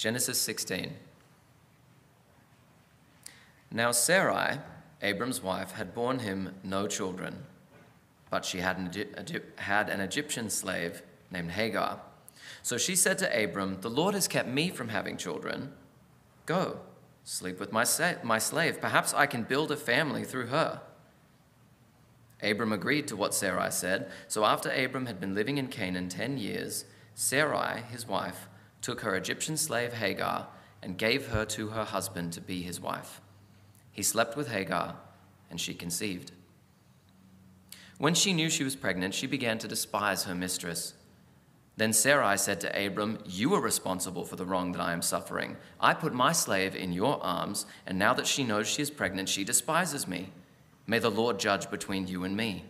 Genesis 16. Now Sarai, Abram's wife, had borne him no children, but she had an, had an Egyptian slave named Hagar. So she said to Abram, The Lord has kept me from having children. Go, sleep with my, sa- my slave. Perhaps I can build a family through her. Abram agreed to what Sarai said. So after Abram had been living in Canaan ten years, Sarai, his wife, took her Egyptian slave Hagar and gave her to her husband to be his wife. He slept with Hagar, and she conceived. When she knew she was pregnant, she began to despise her mistress. Then Sarai said to Abram, You are responsible for the wrong that I am suffering. I put my slave in your arms, and now that she knows she is pregnant, she despises me. May the Lord judge between you and me.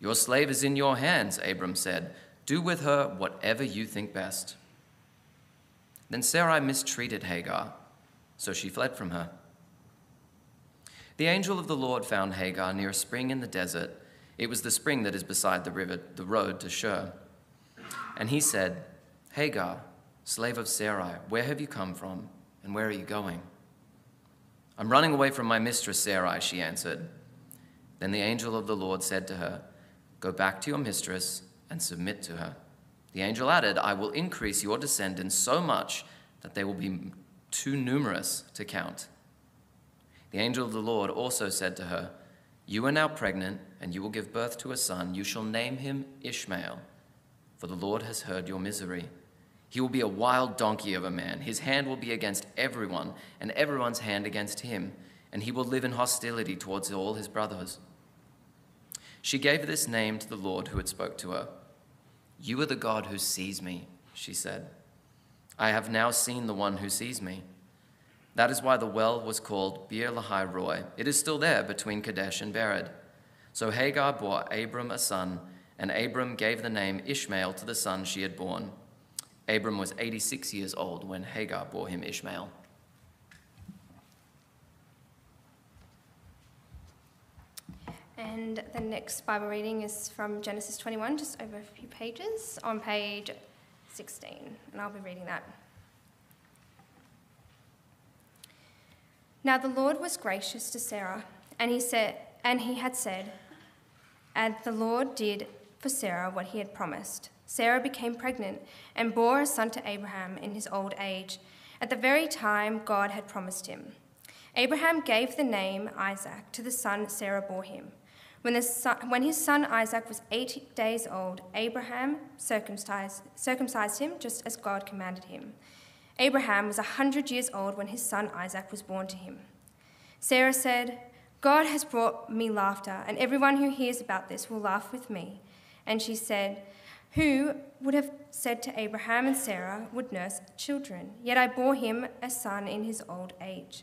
Your slave is in your hands, Abram said. Do with her whatever you think best. Then Sarai mistreated Hagar, so she fled from her. The angel of the Lord found Hagar near a spring in the desert. It was the spring that is beside the river, the road to Shur. And he said, Hagar, slave of Sarai, where have you come from, and where are you going? I'm running away from my mistress Sarai, she answered. Then the angel of the Lord said to her, Go back to your mistress and submit to her. The angel added, I will increase your descendants so much that they will be too numerous to count. The angel of the Lord also said to her, You are now pregnant, and you will give birth to a son. You shall name him Ishmael, for the Lord has heard your misery. He will be a wild donkey of a man. His hand will be against everyone, and everyone's hand against him, and he will live in hostility towards all his brothers. She gave this name to the Lord who had spoke to her. You are the God who sees me, she said. I have now seen the one who sees me. That is why the well was called Beer Lahai Roi. It is still there between Kadesh and Bered. So Hagar bore Abram a son, and Abram gave the name Ishmael to the son she had borne. Abram was 86 years old when Hagar bore him Ishmael. And the next Bible reading is from Genesis 21, just over a few pages, on page 16, and I'll be reading that. Now the Lord was gracious to Sarah, and he said, and he had said, and the Lord did for Sarah what he had promised. Sarah became pregnant and bore a son to Abraham in his old age, at the very time God had promised him. Abraham gave the name Isaac to the son Sarah bore him. When, son, when his son Isaac was eight days old, Abraham circumcised, circumcised him just as God commanded him. Abraham was a hundred years old when his son Isaac was born to him. Sarah said, God has brought me laughter, and everyone who hears about this will laugh with me. And she said, Who would have said to Abraham and Sarah would nurse children? Yet I bore him a son in his old age.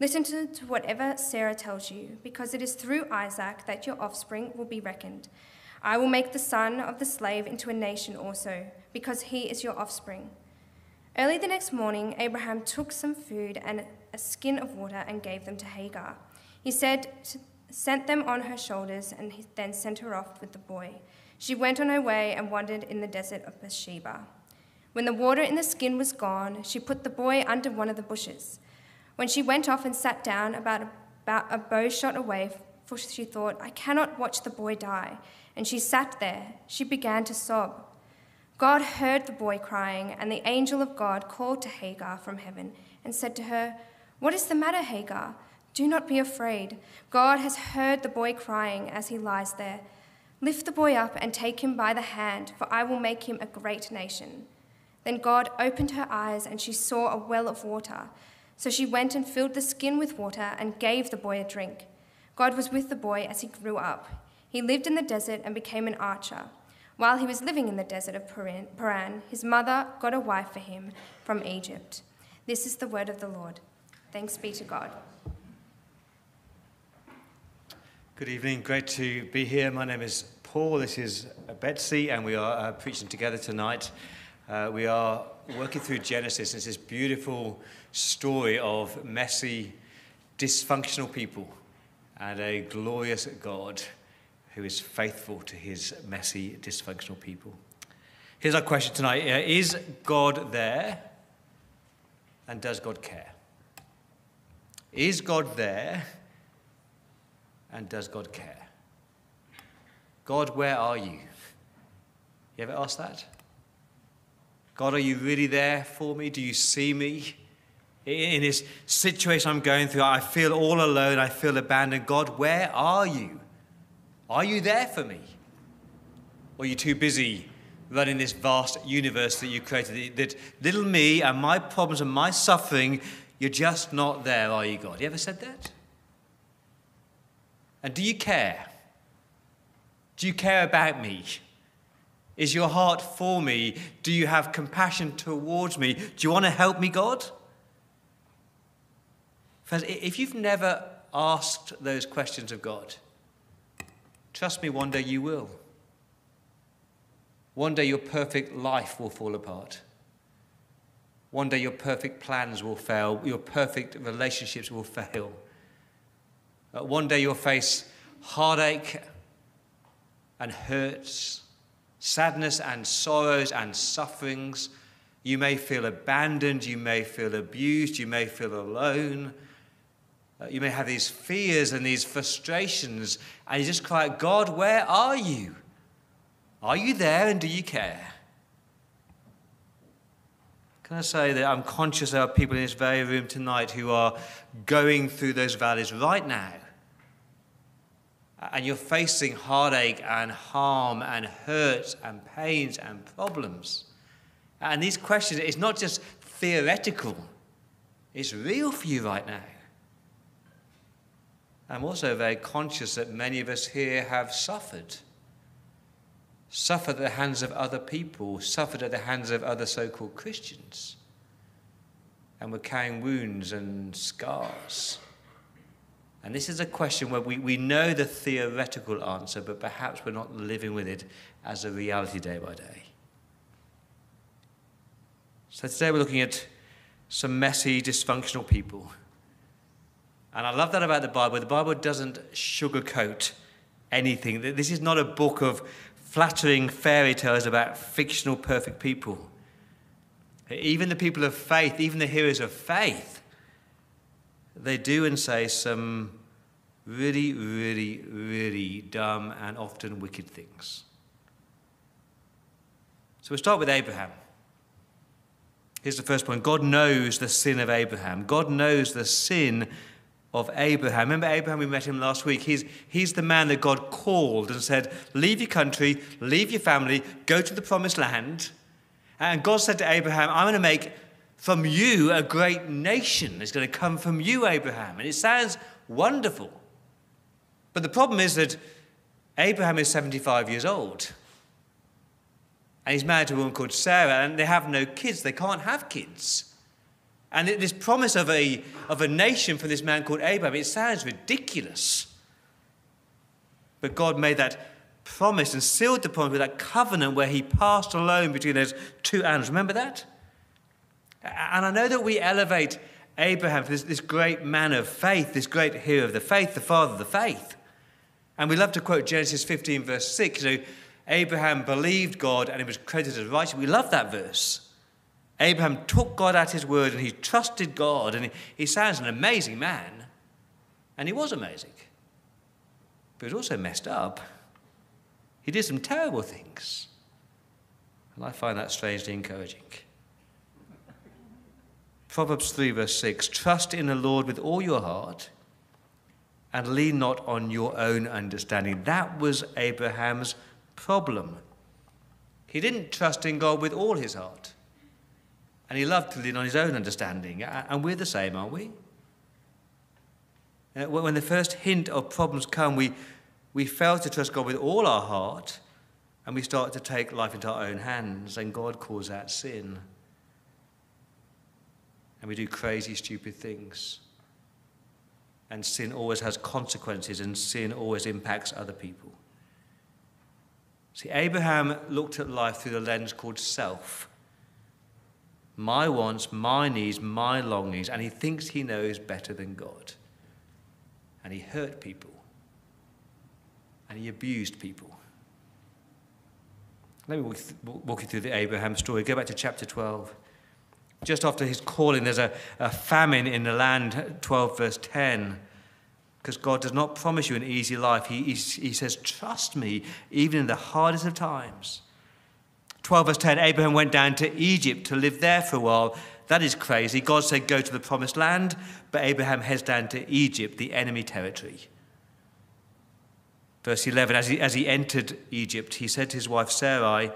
Listen to, whatever Sarah tells you, because it is through Isaac that your offspring will be reckoned. I will make the son of the slave into a nation also, because he is your offspring. Early the next morning, Abraham took some food and a skin of water and gave them to Hagar. He said, sent them on her shoulders and then sent her off with the boy. She went on her way and wandered in the desert of Beersheba. When the water in the skin was gone, she put the boy under one of the bushes. When she went off and sat down about, about a bow shot away, for she thought, I cannot watch the boy die, and she sat there, she began to sob. God heard the boy crying, and the angel of God called to Hagar from heaven and said to her, What is the matter, Hagar? Do not be afraid. God has heard the boy crying as he lies there. Lift the boy up and take him by the hand, for I will make him a great nation. Then God opened her eyes, and she saw a well of water. So she went and filled the skin with water and gave the boy a drink. God was with the boy as he grew up. He lived in the desert and became an archer. While he was living in the desert of Paran, his mother got a wife for him from Egypt. This is the word of the Lord. Thanks be to God. Good evening. Great to be here. My name is Paul. This is Betsy, and we are uh, preaching together tonight. Uh, we are working through Genesis. It's this beautiful story of messy, dysfunctional people and a glorious God who is faithful to his messy, dysfunctional people. Here's our question tonight uh, Is God there? And does God care? Is God there? And does God care? God, where are you? You ever asked that? God, are you really there for me? Do you see me? In this situation I'm going through, I feel all alone. I feel abandoned. God, where are you? Are you there for me? Or are you too busy running this vast universe that you created? That little me and my problems and my suffering, you're just not there, are you, God? You ever said that? And do you care? Do you care about me? Is your heart for me? Do you have compassion towards me? Do you want to help me, God? Friends, if you've never asked those questions of God, trust me, one day you will. One day your perfect life will fall apart. One day your perfect plans will fail. Your perfect relationships will fail. One day you'll face heartache and hurts, sadness and sorrows and sufferings. You may feel abandoned, you may feel abused, you may feel alone. Uh, you may have these fears and these frustrations, and you just cry out, God, where are you? Are you there and do you care? Can I say that I'm conscious there are people in this very room tonight who are going through those valleys right now? Uh, and you're facing heartache and harm and hurt and pains and problems. Uh, and these questions, it's not just theoretical, it's real for you right now. I'm also very conscious that many of us here have suffered. Suffered at the hands of other people, suffered at the hands of other so called Christians. And we're carrying wounds and scars. And this is a question where we, we know the theoretical answer, but perhaps we're not living with it as a reality day by day. So today we're looking at some messy, dysfunctional people. And I love that about the Bible. The Bible doesn't sugarcoat anything. This is not a book of flattering fairy tales about fictional, perfect people. Even the people of faith, even the heroes of faith, they do and say some really, really, really dumb and often wicked things. So we'll start with Abraham. Here's the first point God knows the sin of Abraham. God knows the sin of Abraham. Remember Abraham, we met him last week. He's, he's the man that God called and said, Leave your country, leave your family, go to the promised land. And God said to Abraham, I'm going to make from you a great nation. is going to come from you, Abraham. And it sounds wonderful. But the problem is that Abraham is 75 years old. And he's married to a woman called Sarah, and they have no kids. They can't have kids. And this promise of a, of a nation for this man called Abraham, it sounds ridiculous. But God made that promise and sealed the promise with that covenant where he passed alone between those two animals. Remember that? And I know that we elevate Abraham, this, this great man of faith, this great hero of the faith, the father of the faith. And we love to quote Genesis 15, verse 6. You know, Abraham believed God and he was credited as righteous. We love that verse. Abraham took God at his word and he trusted God. And he, he sounds an amazing man. And he was amazing. But he was also messed up. He did some terrible things. And I find that strangely encouraging. Proverbs 3, verse 6 Trust in the Lord with all your heart and lean not on your own understanding. That was Abraham's problem. He didn't trust in God with all his heart. And he loved to lean on his own understanding. And we're the same, aren't we? Uh, when the first hint of problems come, we, we fail to trust God with all our heart and we start to take life into our own hands, and God calls that sin. And we do crazy, stupid things. And sin always has consequences, and sin always impacts other people. See, Abraham looked at life through the lens called self my wants, my needs, my longings, and he thinks he knows better than God. And he hurt people, and he abused people. Let me walk you through the Abraham story. Go back to chapter 12. Just after his calling, there's a, a famine in the land, 12 verse 10 because God does not promise you an easy life. He, he, he, says, Trust me, even in the hardest of times. 12 verse 10 Abraham went down to Egypt to live there for a while. That is crazy. God said, Go to the promised land, but Abraham heads down to Egypt, the enemy territory. Verse 11 As he, as he entered Egypt, he said to his wife Sarai,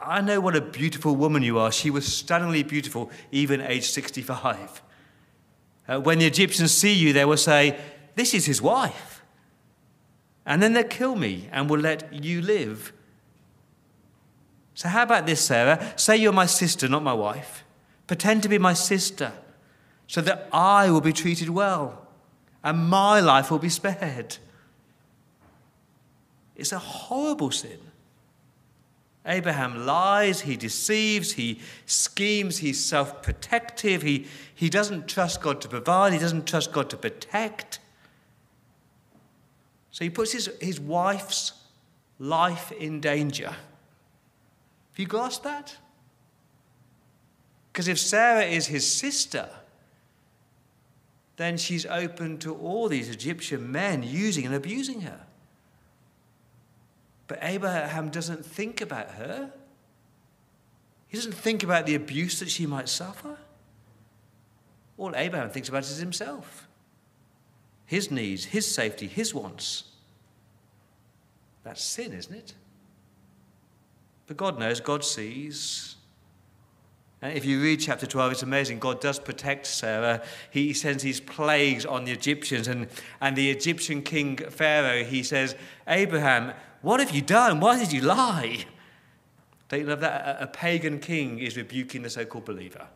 I know what a beautiful woman you are. She was stunningly beautiful, even aged 65. Uh, when the Egyptians see you, they will say, This is his wife. And then they'll kill me and will let you live. So, how about this, Sarah? Say you're my sister, not my wife. Pretend to be my sister so that I will be treated well and my life will be spared. It's a horrible sin. Abraham lies, he deceives, he schemes, he's self protective, he, he doesn't trust God to provide, he doesn't trust God to protect. So he puts his, his wife's life in danger. Have you grasped that? Because if Sarah is his sister, then she's open to all these Egyptian men using and abusing her. But Abraham doesn't think about her. He doesn't think about the abuse that she might suffer. All Abraham thinks about is himself, his needs, his safety, his wants. That's sin, isn't it? But God knows, God sees. And if you read chapter 12, it's amazing. God does protect Sarah. He sends these plagues on the Egyptians. And, and the Egyptian king Pharaoh, he says, Abraham, what have you done? Why did you lie? Don't you love that? A, pagan king is rebuking the so called believer.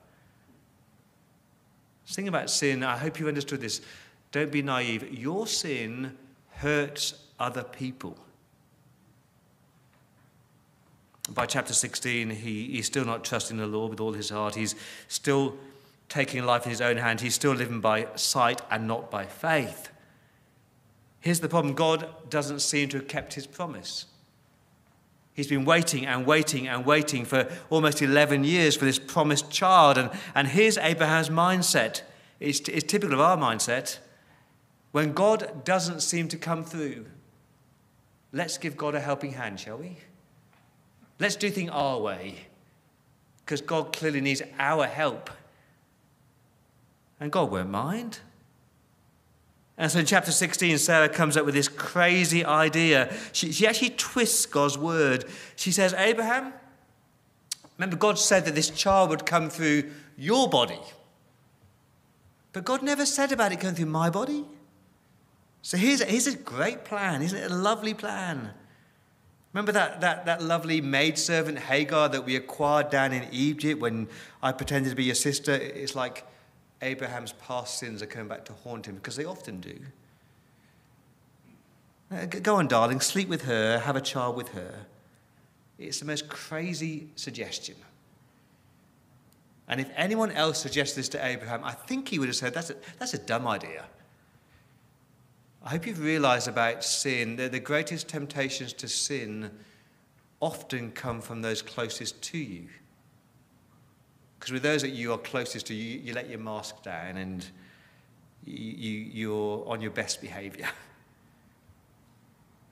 Thing about sin, I hope you understood this. Don't be naive. Your sin hurts other people by chapter 16, he, he's still not trusting the Lord with all his heart. He's still taking life in his own hand. He's still living by sight and not by faith. Here's the problem God doesn't seem to have kept his promise. He's been waiting and waiting and waiting for almost 11 years for this promised child. And, and here's Abraham's mindset. It's, it's typical of our mindset. When God doesn't seem to come through, let's give God a helping hand, shall we? Let's do things our way because God clearly needs our help. And God won't mind. And so in chapter 16, Sarah comes up with this crazy idea. She, she actually twists God's word. She says, Abraham, remember, God said that this child would come through your body. But God never said about it going through my body. So here's, here's a great plan. Isn't it a lovely plan? Remember that, that, that lovely maidservant Hagar that we acquired down in Egypt when I pretended to be your sister? It's like Abraham's past sins are coming back to haunt him because they often do. Uh, go on, darling, sleep with her, have a child with her. It's the most crazy suggestion. And if anyone else suggested this to Abraham, I think he would have said, that's a, that's a dumb idea. I hope you've realized about sin that the greatest temptations to sin often come from those closest to you. Because with those that you are closest to, you, you let your mask down and you, you're on your best behavior.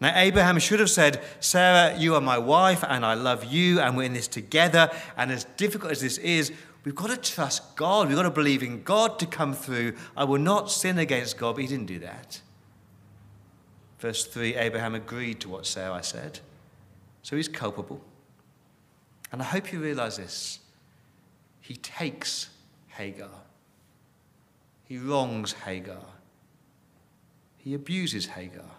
Now, Abraham should have said, Sarah, you are my wife, and I love you, and we're in this together. And as difficult as this is, we've got to trust God. We've got to believe in God to come through. I will not sin against God, but he didn't do that. Verse 3 Abraham agreed to what Sarah said, so he's culpable. And I hope you realize this. He takes Hagar, he wrongs Hagar, he abuses Hagar,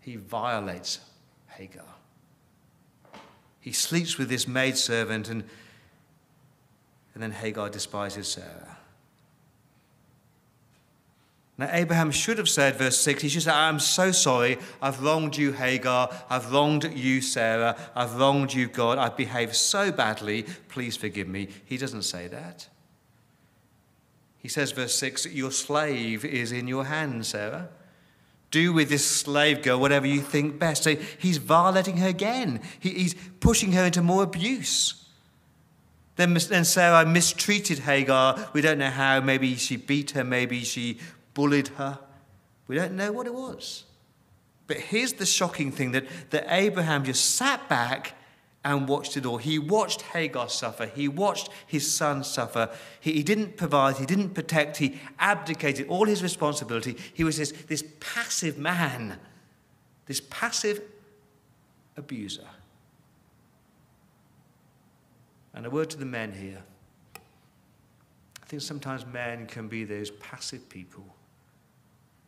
he violates Hagar. He sleeps with this maidservant, and, and then Hagar despises Sarah. Now, Abraham should have said, verse 6, he should say, I'm so sorry. I've wronged you, Hagar. I've wronged you, Sarah. I've wronged you, God. I've behaved so badly. Please forgive me. He doesn't say that. He says, verse 6, Your slave is in your hands, Sarah. Do with this slave girl whatever you think best. So he's violating her again. He, he's pushing her into more abuse. Then, then Sarah mistreated Hagar. We don't know how. Maybe she beat her. Maybe she bullied her. We don't know what it was. But here's the shocking thing that, that Abraham just sat back and watched it all. He watched Hagar suffer. He watched his son suffer. He, he, didn't provide, he didn't protect, he abdicated all his responsibility. He was this, this passive man, this passive abuser. And a word to the men here. I think sometimes men can be those passive people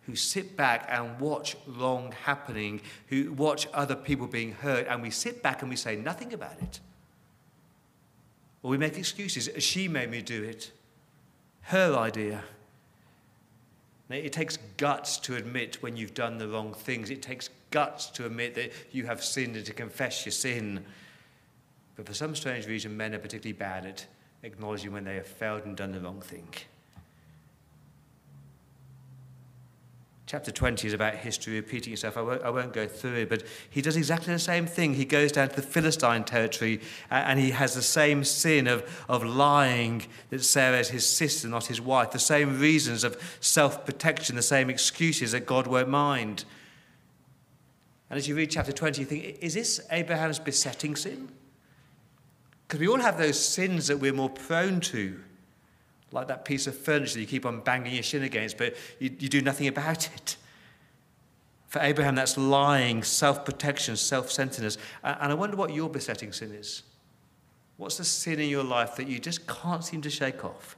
who sit back and watch wrong happening, who watch other people being hurt, and we sit back and we say nothing about it. Or we make excuses. She made me do it. Her idea. It takes guts to admit when you've done the wrong things. It takes guts to admit that you have sinned and to confess your sin. But for some strange reason, men are particularly bad at acknowledging when they have failed and done the wrong thing. Chapter 20 is about history repeating itself. I won't, I won't, go through it, but he does exactly the same thing. He goes down to the Philistine territory and he has the same sin of, of lying that Sarah is his sister, not his wife, the same reasons of self protection, the same excuses that God won't mind. And as you read chapter 20, you think, is this Abraham's besetting sin? Because we all have those sins that we're more prone to like that piece of furniture you keep on banging your shin against, but you, you do nothing about it. For Abraham, that's lying, self protection, self centeredness. And I wonder what your besetting sin is. What's the sin in your life that you just can't seem to shake off?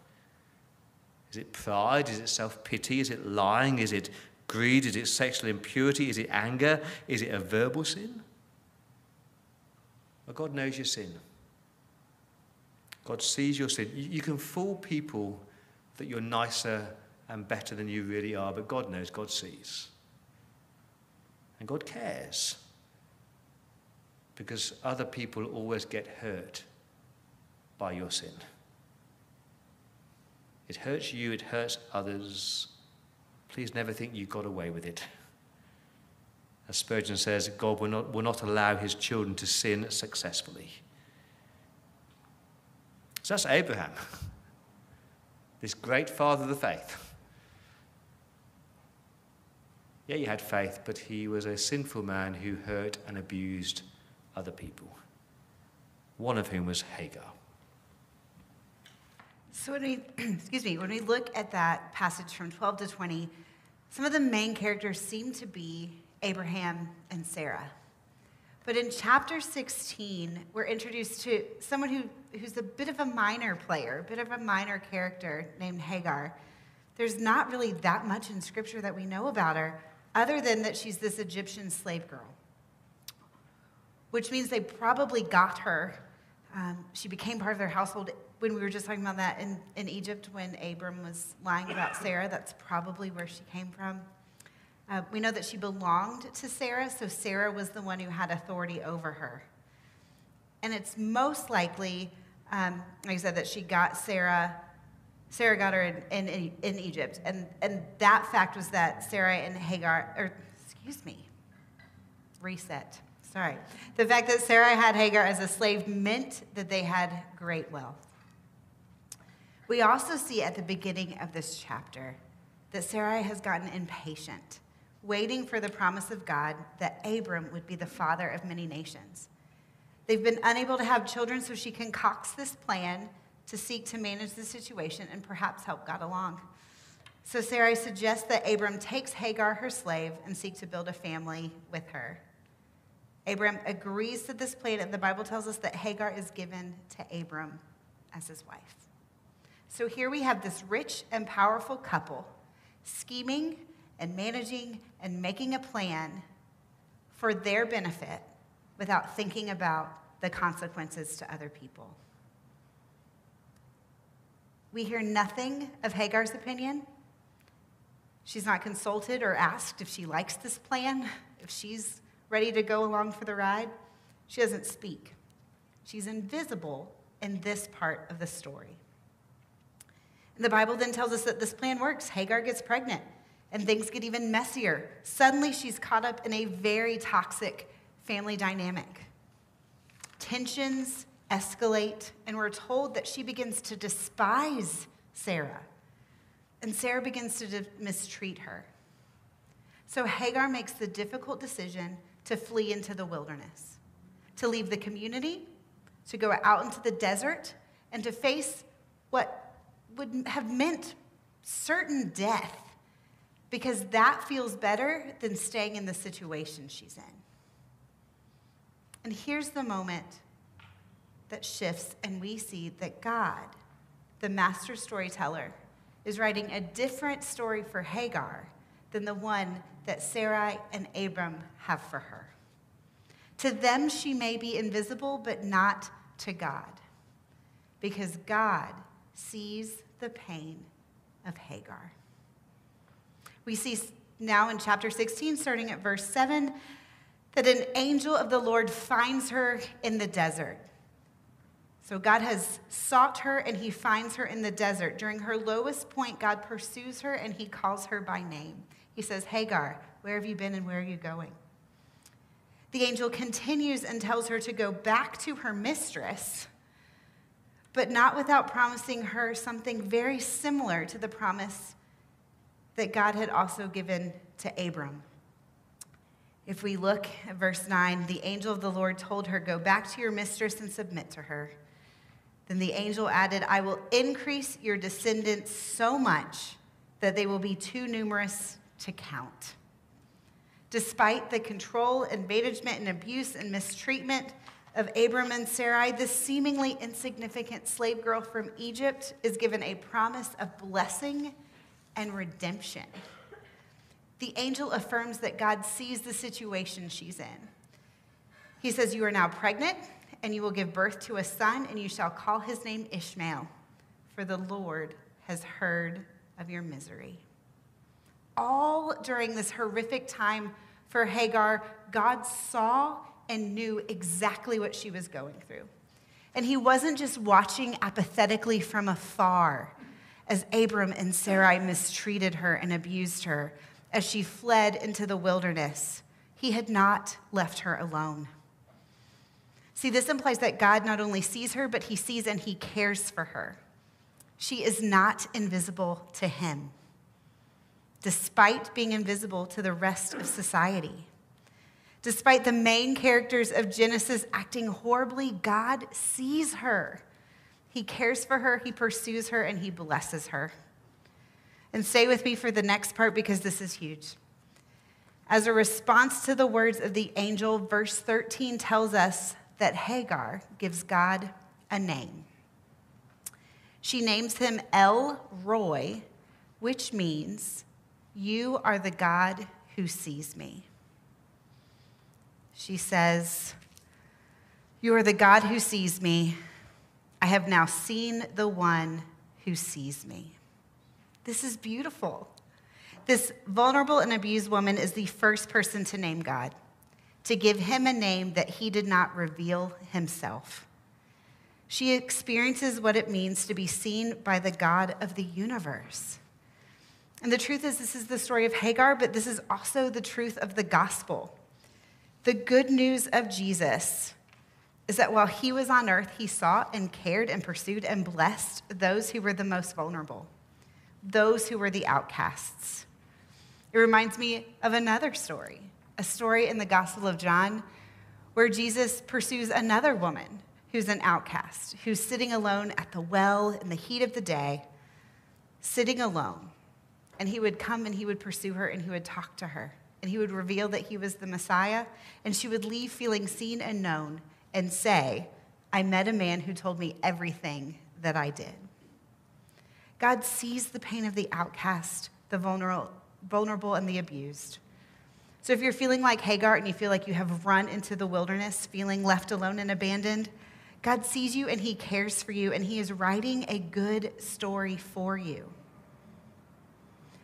Is it pride? Is it self pity? Is it lying? Is it greed? Is it sexual impurity? Is it anger? Is it a verbal sin? Well, God knows your sin. God sees your sin. You can fool people that you're nicer and better than you really are, but God knows, God sees. And God cares. Because other people always get hurt by your sin. It hurts you, it hurts others. Please never think you got away with it. As Spurgeon says, God will not, will not allow his children to sin successfully. So that's Abraham, this great father of the faith. Yeah, he had faith, but he was a sinful man who hurt and abused other people, one of whom was Hagar. So when we, excuse me, when we look at that passage from 12 to 20, some of the main characters seem to be Abraham and Sarah. But in chapter 16, we're introduced to someone who, who's a bit of a minor player, a bit of a minor character named Hagar. There's not really that much in scripture that we know about her, other than that she's this Egyptian slave girl, which means they probably got her. Um, she became part of their household when we were just talking about that in, in Egypt when Abram was lying about Sarah. That's probably where she came from. Uh, we know that she belonged to Sarah, so Sarah was the one who had authority over her. And it's most likely, um, like I said, that she got Sarah. Sarah got her in, in, in Egypt. And, and that fact was that Sarah and Hagar, or excuse me, reset. Sorry. The fact that Sarah had Hagar as a slave meant that they had great wealth. We also see at the beginning of this chapter that Sarai has gotten impatient waiting for the promise of God that Abram would be the father of many nations. They've been unable to have children, so she concocts this plan to seek to manage the situation and perhaps help God along. So Sarai suggests that Abram takes Hagar, her slave, and seek to build a family with her. Abram agrees to this plan, and the Bible tells us that Hagar is given to Abram as his wife. So here we have this rich and powerful couple scheming and managing and making a plan for their benefit without thinking about the consequences to other people. We hear nothing of Hagar's opinion. She's not consulted or asked if she likes this plan, if she's ready to go along for the ride. She doesn't speak. She's invisible in this part of the story. And the Bible then tells us that this plan works. Hagar gets pregnant, and things get even messier. Suddenly, she's caught up in a very toxic family dynamic. Tensions escalate, and we're told that she begins to despise Sarah. And Sarah begins to mistreat her. So Hagar makes the difficult decision to flee into the wilderness, to leave the community, to go out into the desert, and to face what would have meant certain death, because that feels better than staying in the situation she's in. And here's the moment that shifts, and we see that God, the master storyteller, is writing a different story for Hagar than the one that Sarai and Abram have for her. To them, she may be invisible, but not to God, because God sees the pain of Hagar. We see now in chapter 16, starting at verse 7, that an angel of the Lord finds her in the desert. So God has sought her and he finds her in the desert. During her lowest point, God pursues her and he calls her by name. He says, Hagar, where have you been and where are you going? The angel continues and tells her to go back to her mistress, but not without promising her something very similar to the promise that God had also given to Abram. If we look at verse 9, the angel of the Lord told her, Go back to your mistress and submit to her. Then the angel added, I will increase your descendants so much that they will be too numerous to count. Despite the control and management and abuse and mistreatment of Abram and Sarai, this seemingly insignificant slave girl from Egypt is given a promise of blessing and redemption. The angel affirms that God sees the situation she's in. He says, You are now pregnant, and you will give birth to a son, and you shall call his name Ishmael, for the Lord has heard of your misery all during this horrific time for Hagar, God saw and knew exactly what she was going through. And he wasn't just watching apathetically from afar as Abram and Sarai mistreated her and abused her as she fled into the wilderness. He had not left her alone. See, this implies that God not only sees her, but he sees and he cares for her. She is not invisible to him despite being invisible to the rest of society. Despite the main characters of Genesis acting horribly, God sees her. He cares for her, He pursues her, and He blesses her. And stay with me for the next part because this is huge. As a response to the words of the angel, verse 13 tells us that Hagar gives God a name. She names him El Roi, which means you are the God who sees me. She says, You are the God who sees me. I have now seen the one who sees me. This is beautiful. This vulnerable and abused woman is the first person to name God, to give him a name that he did not reveal himself. She experiences what it means to be seen by the God of the universe. And the truth is, this is the story of Hagar, but this is also the truth of the gospel. The good news of Jesus is that while he was on earth, he sought and cared and pursued and blessed those who were the most vulnerable, those who were the outcasts. It reminds me of another story, a story in the Gospel of John where Jesus pursues another woman who's an outcast, who's sitting alone at the well in the heat of the day, sitting alone and he would come and he would pursue her and he would talk to her. And he would reveal that he was the Messiah. And she would leave feeling seen and known and say, I met a man who told me everything that I did. God sees the pain of the outcast, the vulnerable, vulnerable and the abused. So if you're feeling like Hagar and you feel like you have run into the wilderness, feeling left alone and abandoned, God sees you and He cares for you and He is writing a good story for you.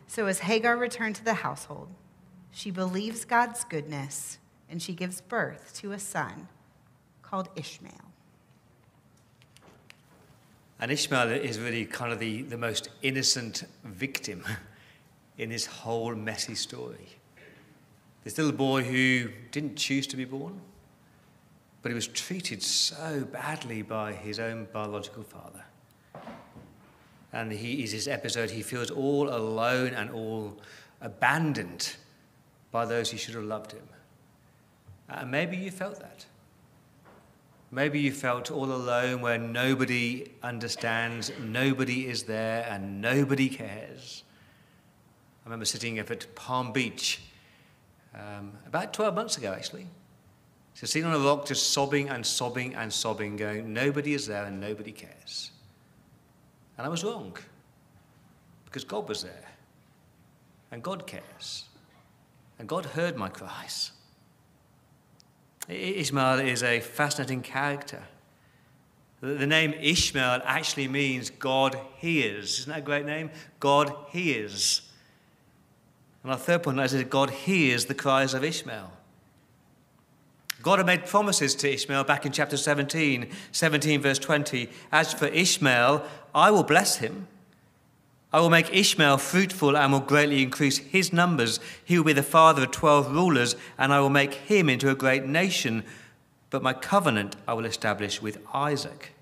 So as Hagar returned to the household, she believes God's goodness and she gives birth to a son called Ishmael. And Ishmael is really kind of the, the most innocent victim in this whole messy story. This little boy who didn't choose to be born, but he was treated so badly by his own biological father. And he is this episode, he feels all alone and all abandoned by those who should have loved him. And maybe you felt that. Maybe you felt all alone where nobody understands, nobody is there, and nobody cares. I remember sitting up at Palm Beach um, about 12 months ago, actually. So sitting on a rock, just sobbing and sobbing and sobbing, going, nobody is there and nobody cares. And I was wrong, because God was there, and God cares, and God heard my cries. Ishmael is a fascinating character. The name Ishmael actually means God hears. Isn't that a great name? God hears. And our third point is that God hears the cries of Ishmael. God had made promises to Ishmael back in chapter 17, 17 verse 20. As for Ishmael, I will bless him. I will make Ishmael fruitful and will greatly increase his numbers. He will be the father of twelve rulers, and I will make him into a great nation. But my covenant I will establish with Isaac.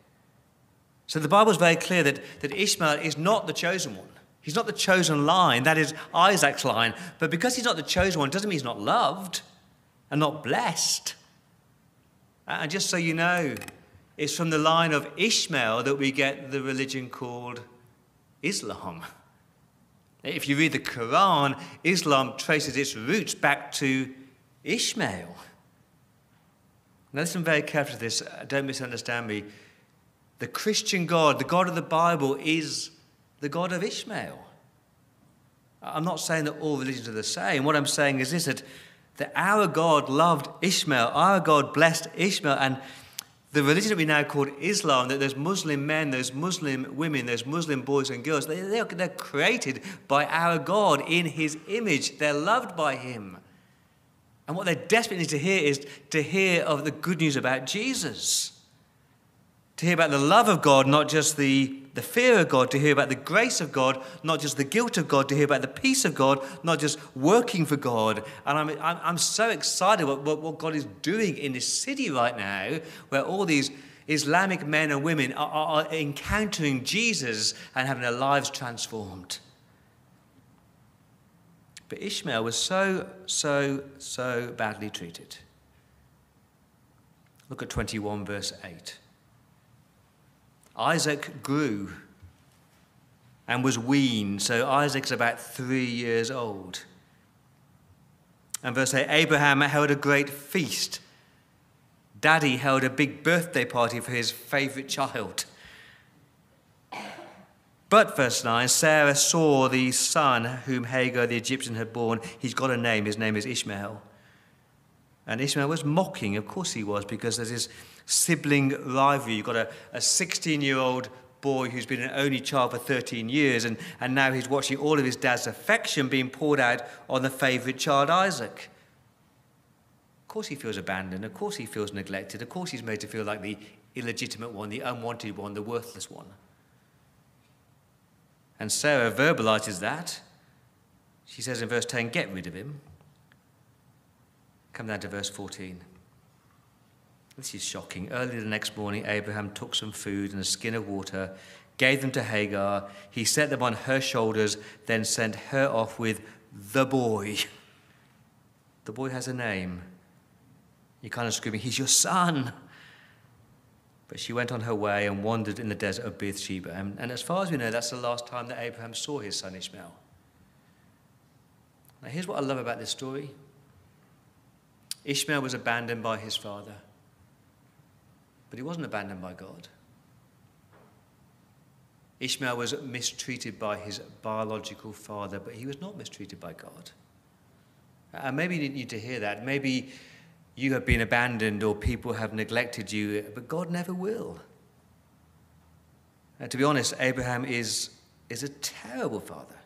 So the Bible is very clear that, that Ishmael is not the chosen one. He's not the chosen line, that is Isaac's line. But because he's not the chosen one, doesn't mean he's not loved and not blessed. And just so you know, it's from the line of Ishmael that we get the religion called Islam. If you read the Quran, Islam traces its roots back to Ishmael. Now, listen very carefully to this. Uh, don't misunderstand me. The Christian God, the God of the Bible, is the God of Ishmael. I'm not saying that all religions are the same. What I'm saying is this that, that our God loved Ishmael, our God blessed Ishmael, and the religion that we now call Islam, that there's Muslim men, there's Muslim women, there's Muslim boys and girls, they, they're, they're created by our God in his image. They're loved by him. And what they desperately need to hear is to hear of the good news about Jesus. To hear about the love of God, not just the the fear of God, to hear about the grace of God, not just the guilt of God, to hear about the peace of God, not just working for God. And I'm, I'm, I'm so excited what, what, what God is doing in this city right now, where all these Islamic men and women are, are, are encountering Jesus and having their lives transformed. But Ishmael was so, so, so badly treated. Look at 21, verse 8. Isaac grew and was weaned. So Isaac's about three years old. And verse 8 Abraham held a great feast. Daddy held a big birthday party for his favorite child. But, verse 9, Sarah saw the son whom Hagar the Egyptian had borne. He's got a name, his name is Ishmael. And Ishmael was mocking, of course he was, because there's this sibling rivalry. You've got a 16 year old boy who's been an only child for 13 years, and, and now he's watching all of his dad's affection being poured out on the favourite child, Isaac. Of course, he feels abandoned. Of course, he feels neglected. Of course, he's made to feel like the illegitimate one, the unwanted one, the worthless one. And Sarah verbalizes that. She says in verse 10, Get rid of him. Come down to verse 14. This is shocking. Early the next morning, Abraham took some food and a skin of water, gave them to Hagar. He set them on her shoulders, then sent her off with the boy. The boy has a name. You're kind of screaming, He's your son. But she went on her way and wandered in the desert of Beersheba. And, and as far as we know, that's the last time that Abraham saw his son Ishmael. Now, here's what I love about this story Ishmael was abandoned by his father. But he wasn't abandoned by God. Ishmael was mistreated by his biological father, but he was not mistreated by God. And maybe you didn't need to hear that. Maybe you have been abandoned or people have neglected you, but God never will. And to be honest, Abraham is, is a terrible father.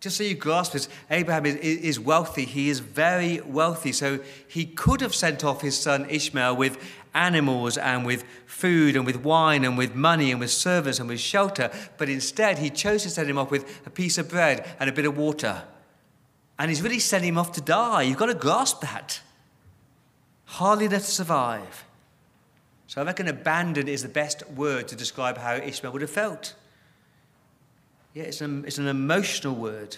Just so you grasp this, Abraham is, is wealthy. He is very wealthy. So he could have sent off his son Ishmael with animals and with food and with wine and with money and with servants and with shelter. But instead, he chose to send him off with a piece of bread and a bit of water. And he's really sending him off to die. You've got to grasp that. Hardly enough to survive. So I reckon abandoned is the best word to describe how Ishmael would have felt. Yeah, it's an, it's an emotional word,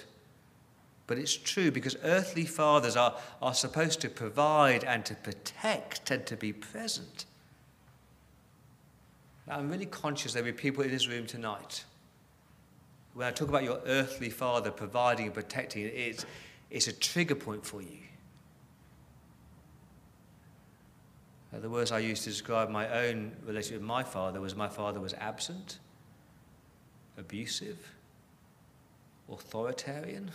but it's true because earthly fathers are, are supposed to provide and to protect and to be present. Now, I'm really conscious there'll be people in this room tonight. When I talk about your earthly father providing and protecting, it's, it's a trigger point for you. The words I used to describe my own relationship with my father was my father was absent, abusive, authoritarian.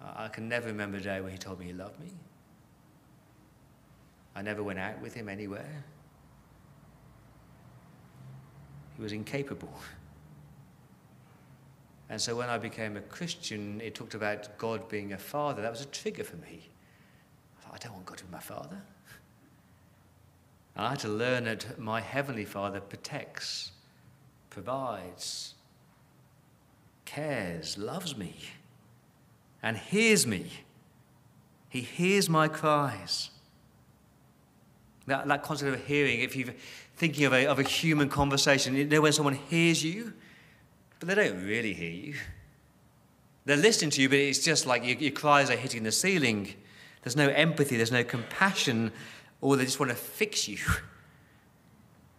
I can never remember a day when he told me he loved me. I never went out with him anywhere. He was incapable. And so when I became a Christian, it talked about God being a father. That was a trigger for me. I thought, I don't want God to be my father. And I had to learn that my heavenly father protects, provides, cares, loves me, and hears me. He hears my cries. That, that concept of hearing, if you're thinking of a, of a human conversation, you know when someone hears you, but they don't really hear you. They're listening to you, but it's just like your, your cries are hitting the ceiling. There's no empathy, there's no compassion, or they just want to fix you.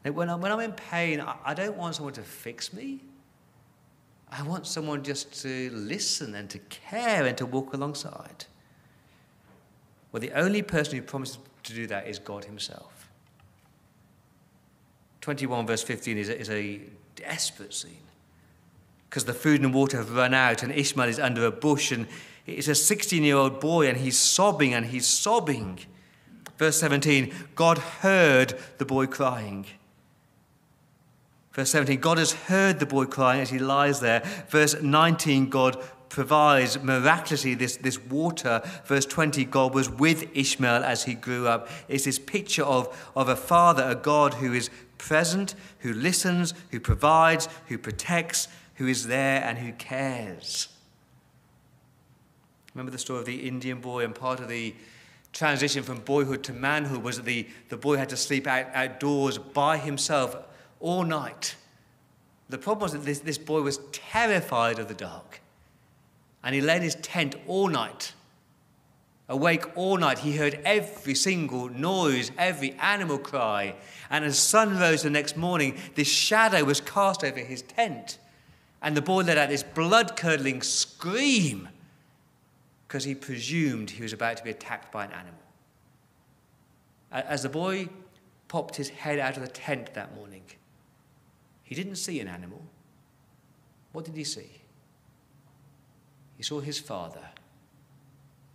When I'm, when I'm in pain, I don't want someone to fix me. I want someone just to listen and to care and to walk alongside. Well, the only person who promises to do that is God Himself. 21, verse 15, is a, is a desperate scene because the food and water have run out, and Ishmael is under a bush, and it's a 16 year old boy, and he's sobbing and he's sobbing. Verse 17 God heard the boy crying. Verse 17, God has heard the boy crying as he lies there. Verse 19, God provides miraculously this, this water. Verse 20, God was with Ishmael as he grew up. It's this picture of, of a father, a God who is present, who listens, who provides, who protects, who is there, and who cares. Remember the story of the Indian boy, and part of the transition from boyhood to manhood was that the, the boy had to sleep out, outdoors by himself all night. The problem was that this, this boy was terrified of the dark. And he lay in his tent all night. Awake all night, he heard every single noise, every animal cry. And as sun rose the next morning, this shadow was cast over his tent. And the boy let out this blood curdling scream because he presumed he was about to be attacked by an animal. As the boy popped his head out of the tent that morning, he didn't see an animal. What did he see? He saw his father,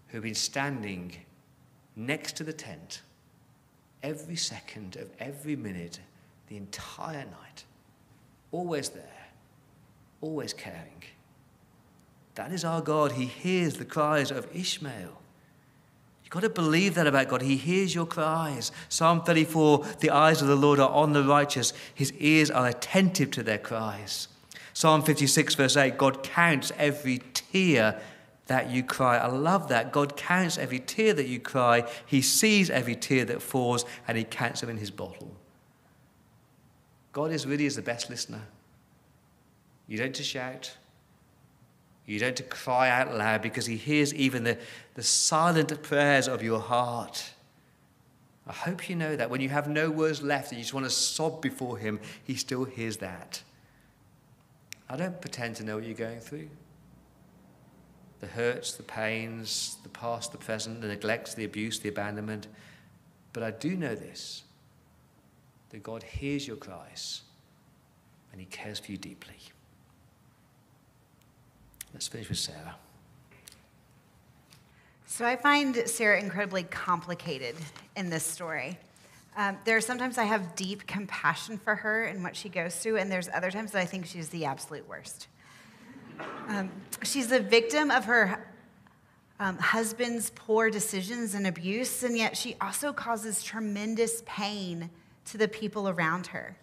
who had been standing next to the tent every second of every minute, the entire night, always there, always caring. That is our God. He hears the cries of Ishmael got to believe that about God. He hears your cries. Psalm 34 The eyes of the Lord are on the righteous, his ears are attentive to their cries. Psalm 56, verse 8 God counts every tear that you cry. I love that. God counts every tear that you cry. He sees every tear that falls and he counts them in his bottle. God is really is the best listener. You don't just shout. You don't cry out loud because he hears even the, the silent prayers of your heart. I hope you know that when you have no words left and you just want to sob before him, he still hears that. I don't pretend to know what you're going through. The hurts, the pains, the past, the present, the neglects, the abuse, the abandonment. But I do know this that God hears your cries and he cares for you deeply. Let's finish with Sarah. So I find Sarah incredibly complicated in this story. Um, there are sometimes I have deep compassion for her and what she goes through, and there's other times that I think she's the absolute worst. Um, she's a victim of her um, husband's poor decisions and abuse, and yet she also causes tremendous pain to the people around her.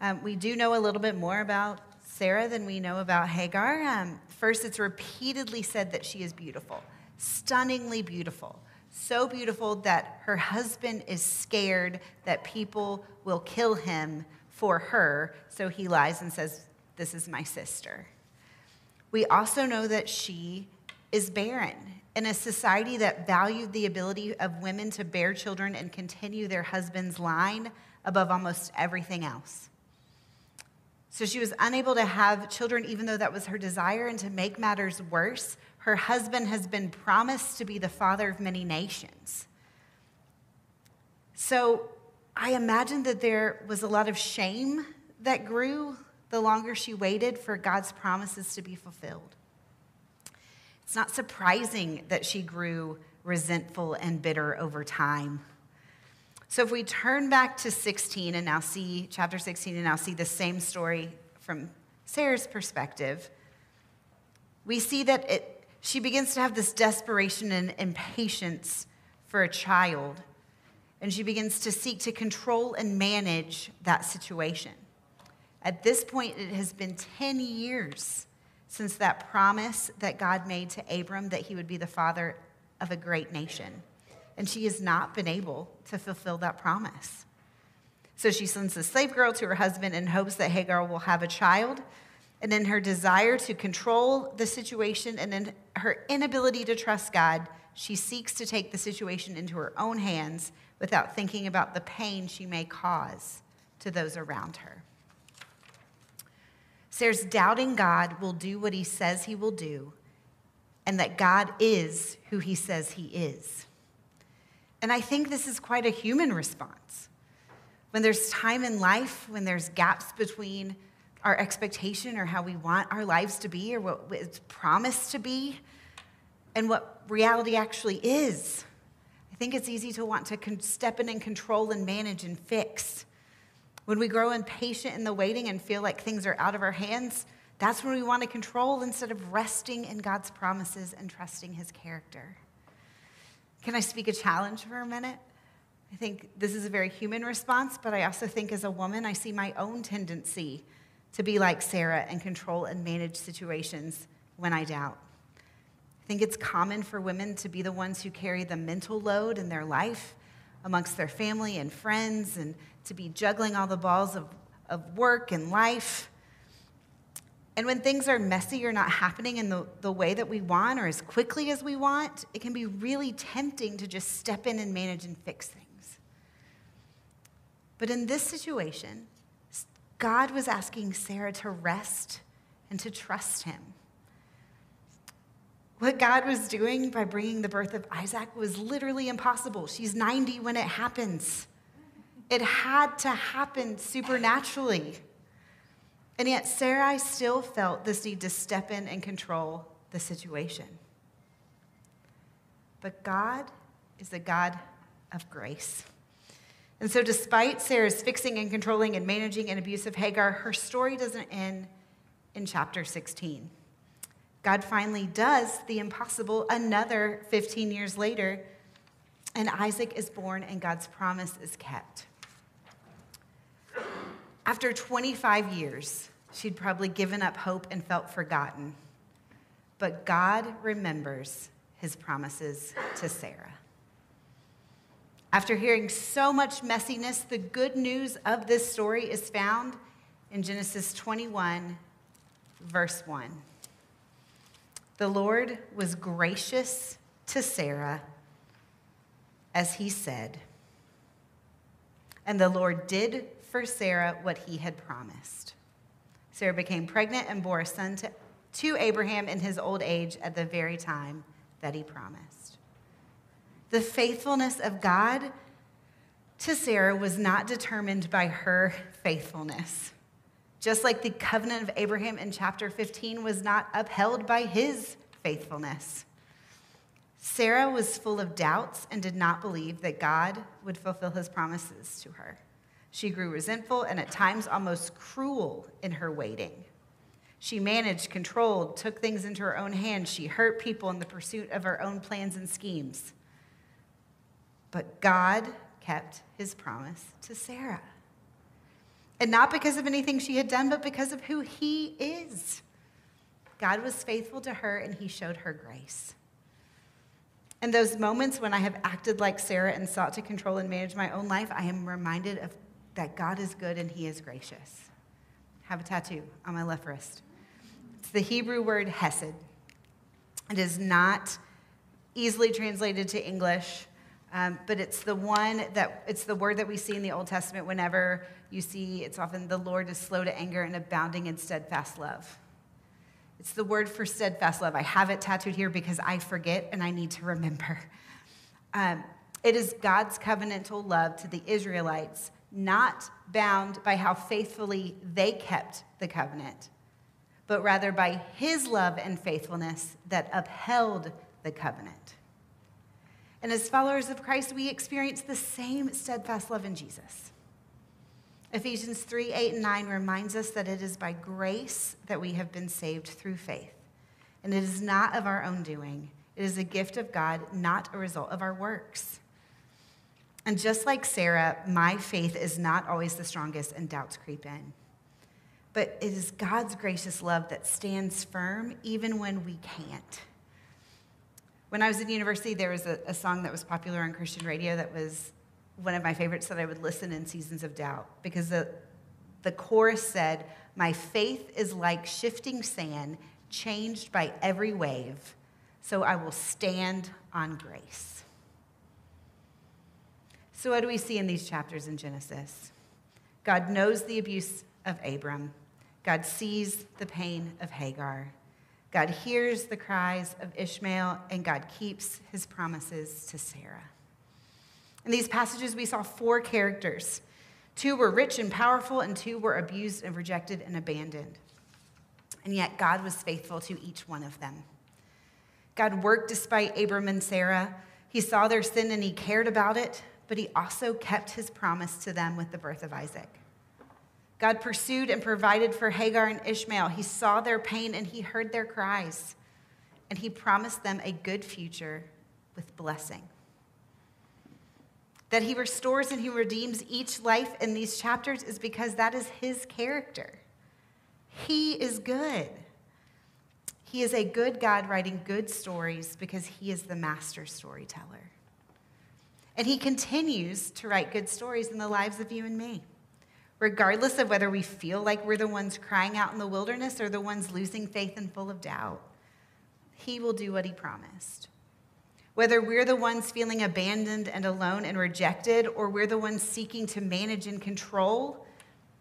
Um, we do know a little bit more about Sarah than we know about Hagar. Um, first, it's repeatedly said that she is beautiful, stunningly beautiful. So beautiful that her husband is scared that people will kill him for her, so he lies and says, This is my sister. We also know that she is barren. In a society that valued the ability of women to bear children and continue their husband's line above almost everything else. So she was unable to have children, even though that was her desire. And to make matters worse, her husband has been promised to be the father of many nations. So I imagine that there was a lot of shame that grew the longer she waited for God's promises to be fulfilled. It's not surprising that she grew resentful and bitter over time. So if we turn back to 16 and now see chapter 16 and now see the same story from Sarah's perspective, we see that it, she begins to have this desperation and impatience for a child, and she begins to seek to control and manage that situation. At this point, it has been 10 years since that promise that God made to Abram that he would be the father of a great nation and she has not been able to fulfill that promise. So she sends the slave girl to her husband in hopes that Hagar will have a child. And in her desire to control the situation and in her inability to trust God, she seeks to take the situation into her own hands without thinking about the pain she may cause to those around her. Sarah's doubting God will do what he says he will do, and that God is who he says he is. And I think this is quite a human response. When there's time in life, when there's gaps between our expectation or how we want our lives to be or what it's promised to be and what reality actually is, I think it's easy to want to step in and control and manage and fix. When we grow impatient in the waiting and feel like things are out of our hands, that's when we want to control instead of resting in God's promises and trusting his character. Can I speak a challenge for a minute? I think this is a very human response, but I also think as a woman, I see my own tendency to be like Sarah and control and manage situations when I doubt. I think it's common for women to be the ones who carry the mental load in their life amongst their family and friends and to be juggling all the balls of, of work and life. And when things are messy or not happening in the, the way that we want or as quickly as we want, it can be really tempting to just step in and manage and fix things. But in this situation, God was asking Sarah to rest and to trust him. What God was doing by bringing the birth of Isaac was literally impossible. She's 90 when it happens. It had to happen supernaturally. And yet, Sarai still felt this need to step in and control the situation. But God is a God of grace. And so, despite Sarah's fixing and controlling and managing an abusive Hagar, her story doesn't end in chapter 16. God finally does the impossible another 15 years later, and Isaac is born, and God's promise is kept. After 25 years, she'd probably given up hope and felt forgotten. But God remembers his promises to Sarah. After hearing so much messiness, the good news of this story is found in Genesis 21, verse 1. The Lord was gracious to Sarah as he said, and the Lord did for Sarah what he had promised. Sarah became pregnant and bore a son to, to Abraham in his old age at the very time that he promised. The faithfulness of God to Sarah was not determined by her faithfulness. Just like the covenant of Abraham in chapter 15 was not upheld by his faithfulness. Sarah was full of doubts and did not believe that God would fulfill his promises to her. She grew resentful and at times almost cruel in her waiting. She managed, controlled, took things into her own hands. She hurt people in the pursuit of her own plans and schemes. But God kept his promise to Sarah. And not because of anything she had done, but because of who he is. God was faithful to her and he showed her grace. In those moments when I have acted like Sarah and sought to control and manage my own life, I am reminded of that God is good and he is gracious. Have a tattoo on my left wrist. It's the Hebrew word hesed. It is not easily translated to English, um, but it's the one that it's the word that we see in the Old Testament whenever you see it's often the Lord is slow to anger and abounding in steadfast love. It's the word for steadfast love. I have it tattooed here because I forget and I need to remember. Um, it is God's covenantal love to the Israelites, not bound by how faithfully they kept the covenant, but rather by his love and faithfulness that upheld the covenant. And as followers of Christ, we experience the same steadfast love in Jesus. Ephesians 3 8 and 9 reminds us that it is by grace that we have been saved through faith. And it is not of our own doing, it is a gift of God, not a result of our works. And just like Sarah, my faith is not always the strongest and doubts creep in. But it is God's gracious love that stands firm even when we can't. When I was in university, there was a, a song that was popular on Christian radio that was one of my favorites that I would listen in seasons of doubt because the, the chorus said, My faith is like shifting sand, changed by every wave, so I will stand on grace. So, what do we see in these chapters in Genesis? God knows the abuse of Abram, God sees the pain of Hagar. God hears the cries of Ishmael, and God keeps his promises to Sarah. In these passages, we saw four characters. Two were rich and powerful, and two were abused and rejected and abandoned. And yet, God was faithful to each one of them. God worked despite Abram and Sarah. He saw their sin and he cared about it, but he also kept his promise to them with the birth of Isaac. God pursued and provided for Hagar and Ishmael. He saw their pain and he heard their cries, and he promised them a good future with blessing that he restores and he redeems each life in these chapters is because that is his character. He is good. He is a good God writing good stories because he is the master storyteller. And he continues to write good stories in the lives of you and me, regardless of whether we feel like we're the ones crying out in the wilderness or the ones losing faith and full of doubt. He will do what he promised. Whether we're the ones feeling abandoned and alone and rejected, or we're the ones seeking to manage and control,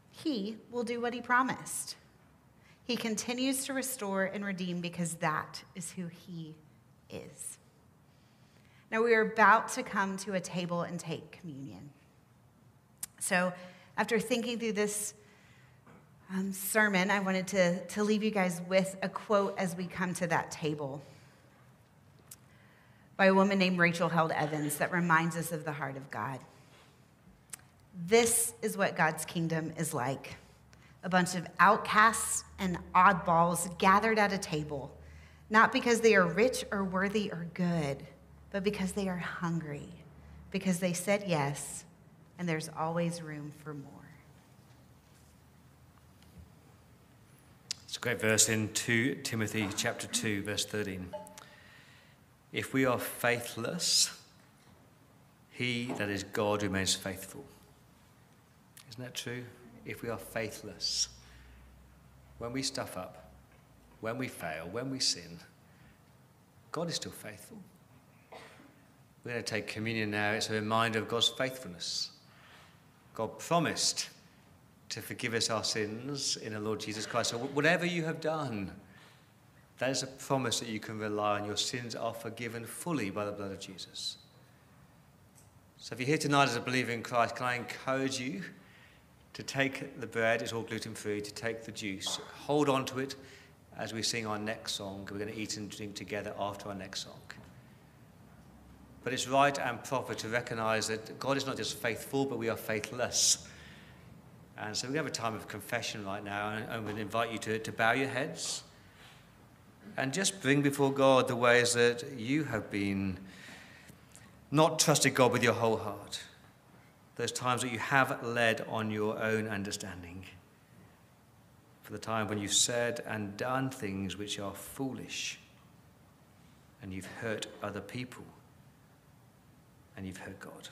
He will do what He promised. He continues to restore and redeem because that is who He is. Now, we are about to come to a table and take communion. So, after thinking through this um, sermon, I wanted to, to leave you guys with a quote as we come to that table by a woman named Rachel Held Evans that reminds us of the heart of God. This is what God's kingdom is like a bunch of outcasts and oddballs gathered at a table, not because they are rich or worthy or good, but because they are hungry, because they said yes, and there's always room for more. It's a great verse in 2 Timothy chapter 2 verse 13. If we are faithless, he, that is God, remains faithful. Isn't that true? If we are faithless, when we stuff up, when we fail, when we sin, God is still faithful. We're going to take communion now. It's a reminder of God's faithfulness. God promised to forgive us our sins in the Lord Jesus Christ. So, whatever you have done, that is a promise that you can rely on. Your sins are forgiven fully by the blood of Jesus. So if you're here tonight as a believer in Christ, can I encourage you to take the bread, it's all gluten free, to take the juice, hold on to it as we sing our next song. We're going to eat and drink together after our next song. But it's right and proper to recognize that God is not just faithful, but we are faithless. And so we have a time of confession right now, and I would invite you to, to bow your heads and just bring before God the ways that you have been not trusted God with your whole heart. Those times that you have led on your own understanding. For the time when you've said and done things which are foolish and you've hurt other people and you've hurt God.